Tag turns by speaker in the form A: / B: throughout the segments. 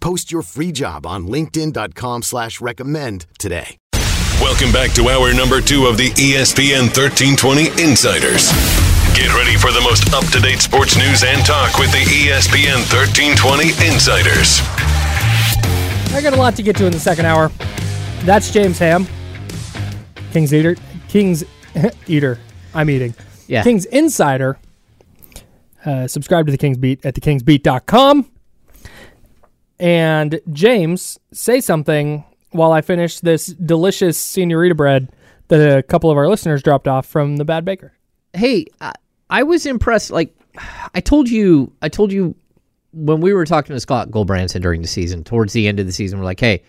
A: Post your free job on linkedin.com slash recommend today.
B: Welcome back to hour number two of the ESPN 1320 Insiders. Get ready for the most up to date sports news and talk with the ESPN 1320 Insiders.
C: I got a lot to get to in the second hour. That's James Ham, King's Eater. King's Eater. I'm eating.
D: Yeah.
C: King's Insider. Uh, subscribe to the King's Beat at thekingsbeat.com. And James, say something while I finish this delicious senorita bread that a couple of our listeners dropped off from the Bad Baker.
D: Hey, I, I was impressed. Like I told you, I told you when we were talking to Scott Goldbranson during the season, towards the end of the season, we're like, hey,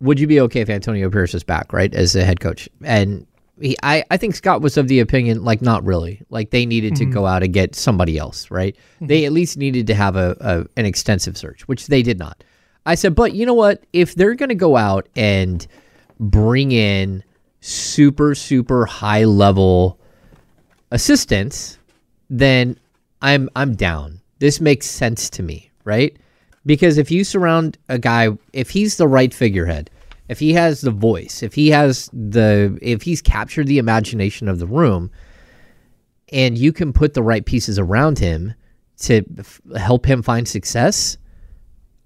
D: would you be okay if Antonio Pierce is back, right, as the head coach? And he, I, I think Scott was of the opinion, like, not really. Like, they needed to mm-hmm. go out and get somebody else, right? They mm-hmm. at least needed to have a, a an extensive search, which they did not. I said, but you know what? If they're going to go out and bring in super, super high level assistants, then I'm I'm down. This makes sense to me, right? Because if you surround a guy, if he's the right figurehead, if he has the voice, if he has the if he's captured the imagination of the room and you can put the right pieces around him to f- help him find success,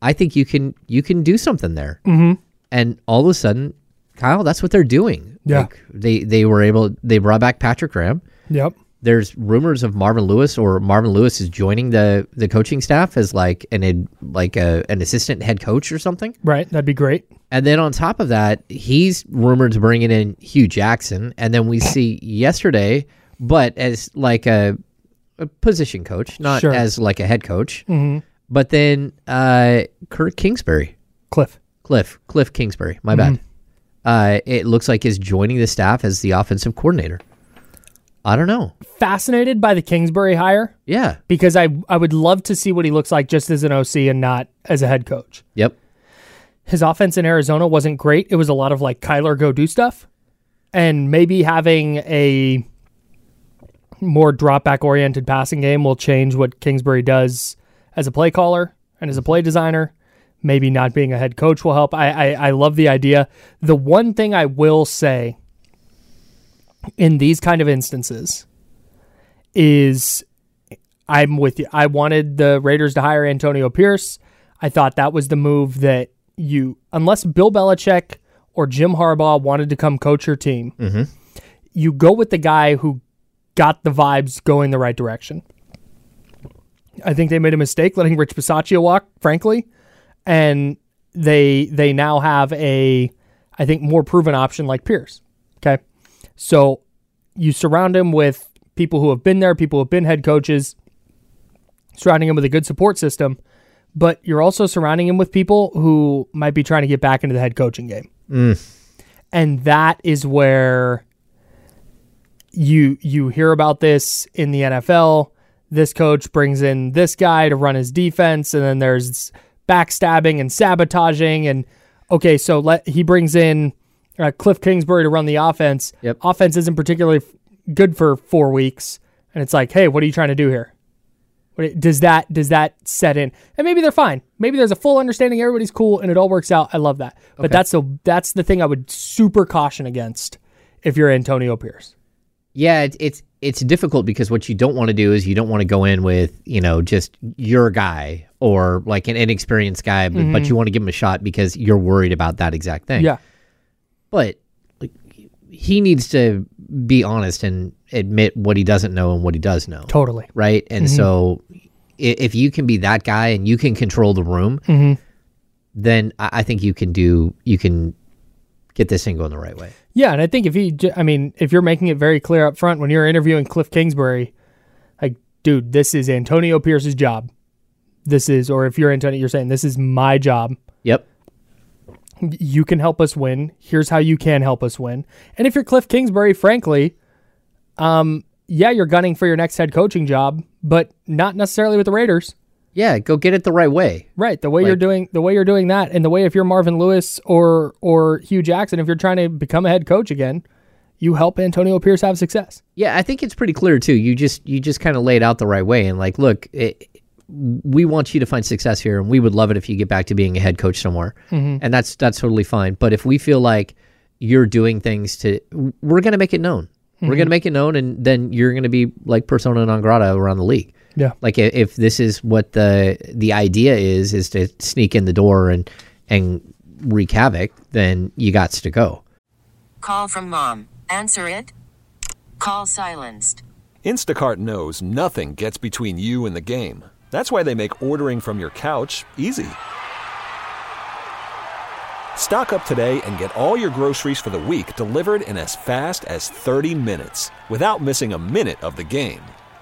D: I think you can you can do something there. Mm-hmm. And all of a sudden, Kyle, that's what they're doing.
C: Yeah.
D: Like, they they were able they brought back Patrick Graham
C: Yep.
D: there's rumors of Marvin Lewis or Marvin Lewis is joining the the coaching staff as like an ad, like a, an assistant head coach or something.
C: Right. That'd be great.
D: And then on top of that, he's rumored to bringing in Hue Jackson. And then we see yesterday, but as like a, a position coach, not
C: Sure.
D: as like a head coach. Mm-hmm. But then uh, Kurt Kingsbury,
C: Cliff.
D: Cliff, Cliff Kingsbury, my
C: Mm-hmm.
D: bad. Uh, it looks like is joining the staff as the offensive coordinator. I don't know.
C: Fascinated by the Kingsbury hire
D: Yeah.
C: because I I would love to see what he looks like just as an OC and not as a head coach.
D: Yep.
C: his offense in Arizona wasn't great. It was a lot of like Kyler go do stuff. And maybe having a more drop back oriented passing game will change what Kingsbury does as a play caller and as a play designer. Maybe not being a head coach will help. I, I, I love the idea. The one thing I will say in these kind of instances is I'm with you. I wanted the Raiders to hire Antonio Pierce. I thought that was the move that you, unless Bill Belichick or Jim Harbaugh wanted to come coach your team, mm-hmm. you go with the guy who got the vibes going the right direction. I think they made a mistake letting Rich Bisaccia walk, frankly, and they they now have a, I think, more proven option like Pierce. Okay, so you surround him with people who have been there, people who have been head coaches, surrounding him with a good support system, but you're also surrounding him with people who might be trying to get back into the head coaching game. Mm. And that is where you you hear about this in the NFL. This coach brings in this guy to run his defense, and then there's backstabbing and sabotaging. And okay, so let he brings in uh, Cliff Kingsbury to run the offense.
D: Yep.
C: Offense isn't particularly f- good for four weeks, and it's like, hey, what are you trying to do here? What- Does that does that set in? And maybe they're fine. Maybe there's a full understanding. Everybody's cool, and it all works out. I love that. But that's the that's the thing I would super caution against if you're Antonio Pierce.
D: Yeah, it, it's it's difficult because what you don't want to do is you don't want to go in with you know just your guy or like an inexperienced guy, but, but you mm-hmm. want to give him a shot because you're worried about that exact thing.
C: Yeah.
D: But like, he needs to be honest and admit what he doesn't know and what he does know.
C: Totally.
D: Right. And mm-hmm. so if you can be that guy and you can control the room, mm-hmm. then I I think you can do, you can get this thing going the right way.
C: Yeah, and I think if he, I mean, if you're making it very clear up front when you're interviewing Cliff Kingsbury, like, dude, this is Antonio Pierce's job. This is, or if you're Antonio, you're saying this is my job.
D: Yep.
C: You can help us win. Here's how you can help us win. And if you're Cliff Kingsbury, frankly, um, yeah, you're gunning for your next head coaching job, but not necessarily with the Raiders.
D: Yeah. Go get it the right way.
C: Right. The way you're doing the way you're doing that and the way if you're Marvin Lewis or or Hue Jackson, if you're trying to become a head coach again, you help Antonio Pierce have success.
D: Yeah, I think it's pretty clear too. You just you just kind of laid out the right way and like, look, it, we want you to find success here, and we would love it if you get back to being a head coach somewhere, mm-hmm. and that's that's totally fine. But if we feel like you're doing things to, we're gonna make it known. We're mm-hmm. gonna make it known, and then you're gonna be like persona non grata around the league.
C: Yeah.
D: Like if this is what the the idea is, is to sneak in the door and and wreak havoc, then you got to go.
E: Call from mom. Answer it. Call silenced.
F: Instacart knows nothing gets between you and the game. That's why they make ordering from your couch easy. Stock up today and get all your groceries for the week delivered in as fast as 30 minutes without missing a minute of the game.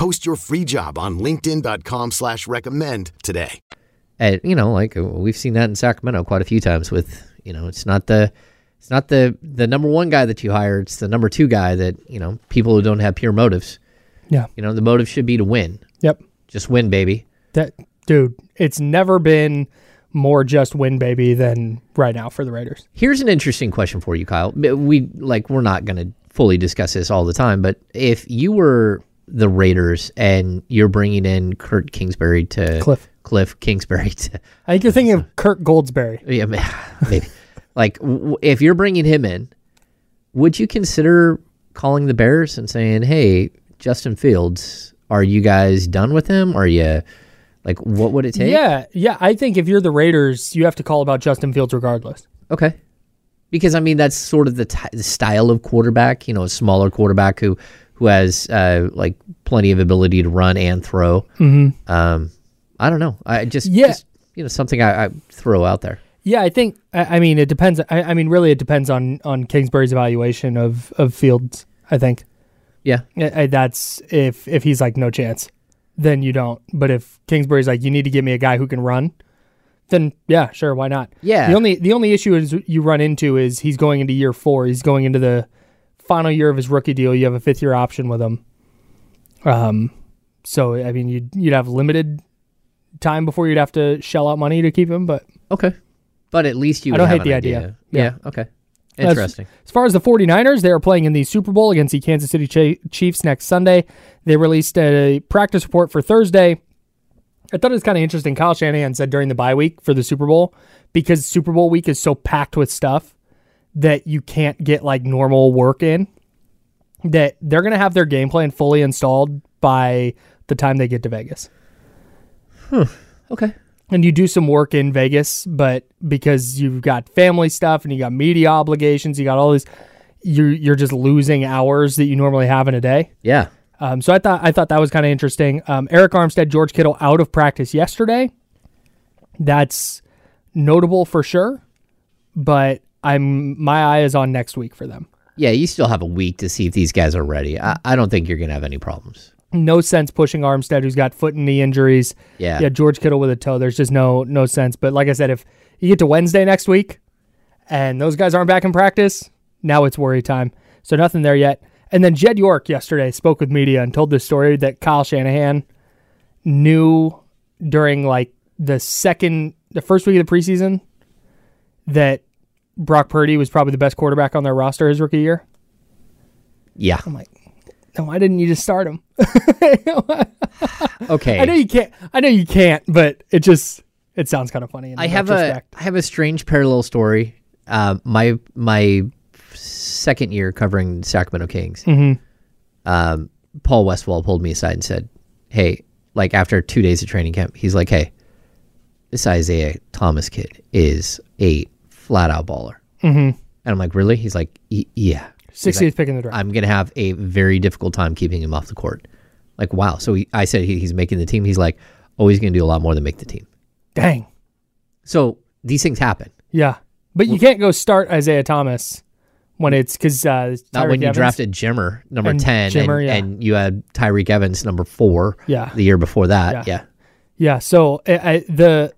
A: Post your free job on linkedin.com slash recommend today.
D: and you know like uh, we've seen that in sacramento quite a few times with you know it's not the it's not the the number one guy that you hire it's the number two guy that you know people who don't have pure motives
C: Yeah.
D: you know the motive should be to win
C: Yep.
D: just win baby
C: That dude, it's never been more just win baby than right now for the Raiders.
D: here's an interesting question for you kyle we like we're not going to fully discuss this all the time but if you were the raiders and you're bringing in kurt kingsbury to
C: Cliff.
D: cliff kingsbury to
C: I think you're thinking of Kirk Goldsberry.
D: Yeah, maybe. like, w- if you're bringing him in, would you consider calling the Bears and saying, "Hey, Justin Fields, are you guys done with him? Are you like, what would it take?"
C: Yeah, yeah. I think if you're the Raiders, you have to call about Justin Fields regardless.
D: Okay. Because I mean, that's sort of the, t- the style of quarterback. You know, a smaller quarterback who who has uh, like plenty of ability to run and throw. Mm-hmm. Um, I don't know. I just
C: Yeah.
D: just, you know something I, I throw out there.
C: Yeah, I think. I, I mean, it depends. I, I mean, really, it depends on on Kingsbury's evaluation of of Fields. I think
D: Yeah.
C: That's if if he's like no chance, then you don't. But if Kingsbury's like you need to give me a guy who can run, then yeah, sure, why not?
D: Yeah.
C: The only the only issue is you run into is he's going into year four. He's going into the final year of his rookie deal. You have a fifth year option with him. Um, so I mean, you'd you'd have limited time before you'd have to shell out money to keep him, but.
D: Okay. But at least you
C: I don't
D: have
C: hate the
D: an
C: idea.
D: Yeah.
C: Yeah.
D: Okay. Interesting.
C: As, far as the 49ers, they are playing in the Super Bowl against the Kansas City Chiefs next Sunday. They released a practice report for Thursday. I thought it was kind of interesting. Kyle Shanahan said during the bye week for the Super Bowl, because Super Bowl week is so packed with stuff that you can't get like normal work in, that they're going to have their game plan fully installed by the time they get to Vegas.
D: Okay.
C: and you do some work in Vegas, but because you've got family stuff and you got media obligations, you got all these, you're you're just losing hours that you normally have in a day.
D: Yeah.
C: Um, so I thought I thought that was kind of interesting. Um, Arik Armstead, George Kittle out of practice yesterday. That's notable for sure, but I'm my eye is on next week for them.
D: Yeah, you still have a week to see if these guys are ready. I, I don't think you're going to have any problems.
C: No sense pushing Armstead, who's got foot and knee injuries.
D: Yeah.
C: yeah. George Kittle with a toe. There's just no no sense. But like I said, if you get to Wednesday next week, and those guys aren't back in practice, now it's worry time. So nothing there yet. And then Jed York yesterday spoke with media and told this story that Kyle Shanahan knew during like the second, the first week of the preseason that Brock Purdy was probably the best quarterback on their roster his rookie year.
D: Yeah.
C: I'm like, then why didn't you just start him?
D: Okay.
C: I know you can't. I know you can't, but it just it sounds kind of funny. In
D: I have a. I have a strange parallel story. Uh, my my second year covering Sacramento Kings,
C: Mm-hmm.
D: um, Paul Westphal pulled me aside and said, "Hey, like after two days of training camp, he's like, hey, this Isaiah Thomas kid is a flat out baller." Mm-hmm. And I'm like, really? He's like, "Y- yeah. He's
C: 60th
D: like,
C: pick in the draft.
D: I'm gonna have a very difficult time keeping him off the court. Like, wow. So he, I said he, he's making the team. He's like, oh, he's gonna do a lot more than make the team.
C: Dang.
D: So these things happen.
C: Yeah, but you can't go start Isaiah Thomas when it's because uh,
D: Not when you
C: Evans-
D: drafted Jimmer number
C: And
D: ten,
C: Jimmer,
D: and,
C: yeah.
D: and you had Tyreke Evans number four.
C: Yeah.
D: the year before that.
C: Yeah.
D: Yeah,
C: Yeah, so I, I, the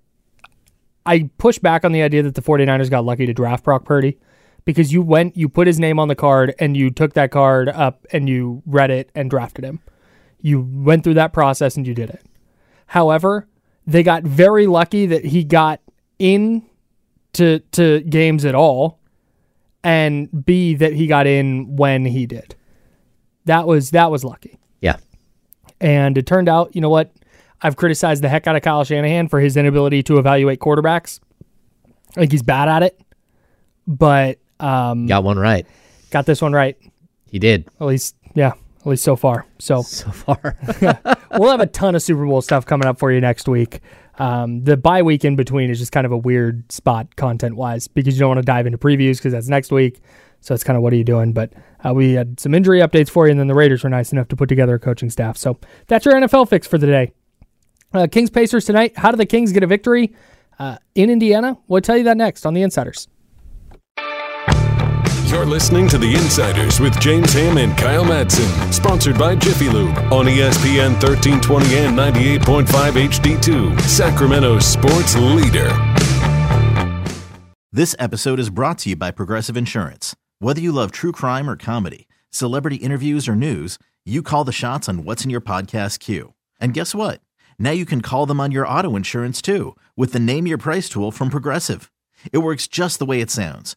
C: I push back on the idea that the 49ers got lucky to draft Brock Purdy because you went, you put his name on the card and you took that card up and you read it and drafted him. You went through that process and you did it. However, they got very lucky that he got in to to games at all and B that he got in when he did. That was that was lucky.
D: yeah.
C: And it turned out, you know what? I've criticized the heck out of Kyle Shanahan for his inability to evaluate quarterbacks. I think he's bad at it, but um,
D: Got one right.
C: got this one right.
D: He did
C: At least, yeah, at least so far. So
D: so far.
C: we'll have a ton of Super Bowl stuff coming up for you next week. Um, the bye week in between is just kind of a weird spot content wise because you don't want to dive into previews because that's next week. So it's kind of what are you doing? But uh, we had some injury updates for you, and then the Raiders were nice enough to put together a coaching staff. So that's your NFL fix for the day. Uh, Kings Pacers tonight. How do the Kings get a victory uh, in Indiana? We'll tell you that next on the Insiders.
B: You're listening to The Insiders with James Ham and Kyle Madsen, sponsored by Jiffy Lube on ESPN 1320 and 98.5 HD2, Sacramento's sports leader.
G: This episode is brought to you by Progressive Insurance. Whether you love true crime or comedy, celebrity interviews or news, you call the shots on what's in your podcast queue. And guess what? Now you can call them on your auto insurance too with the Name Your Price tool from Progressive. It works just the way it sounds.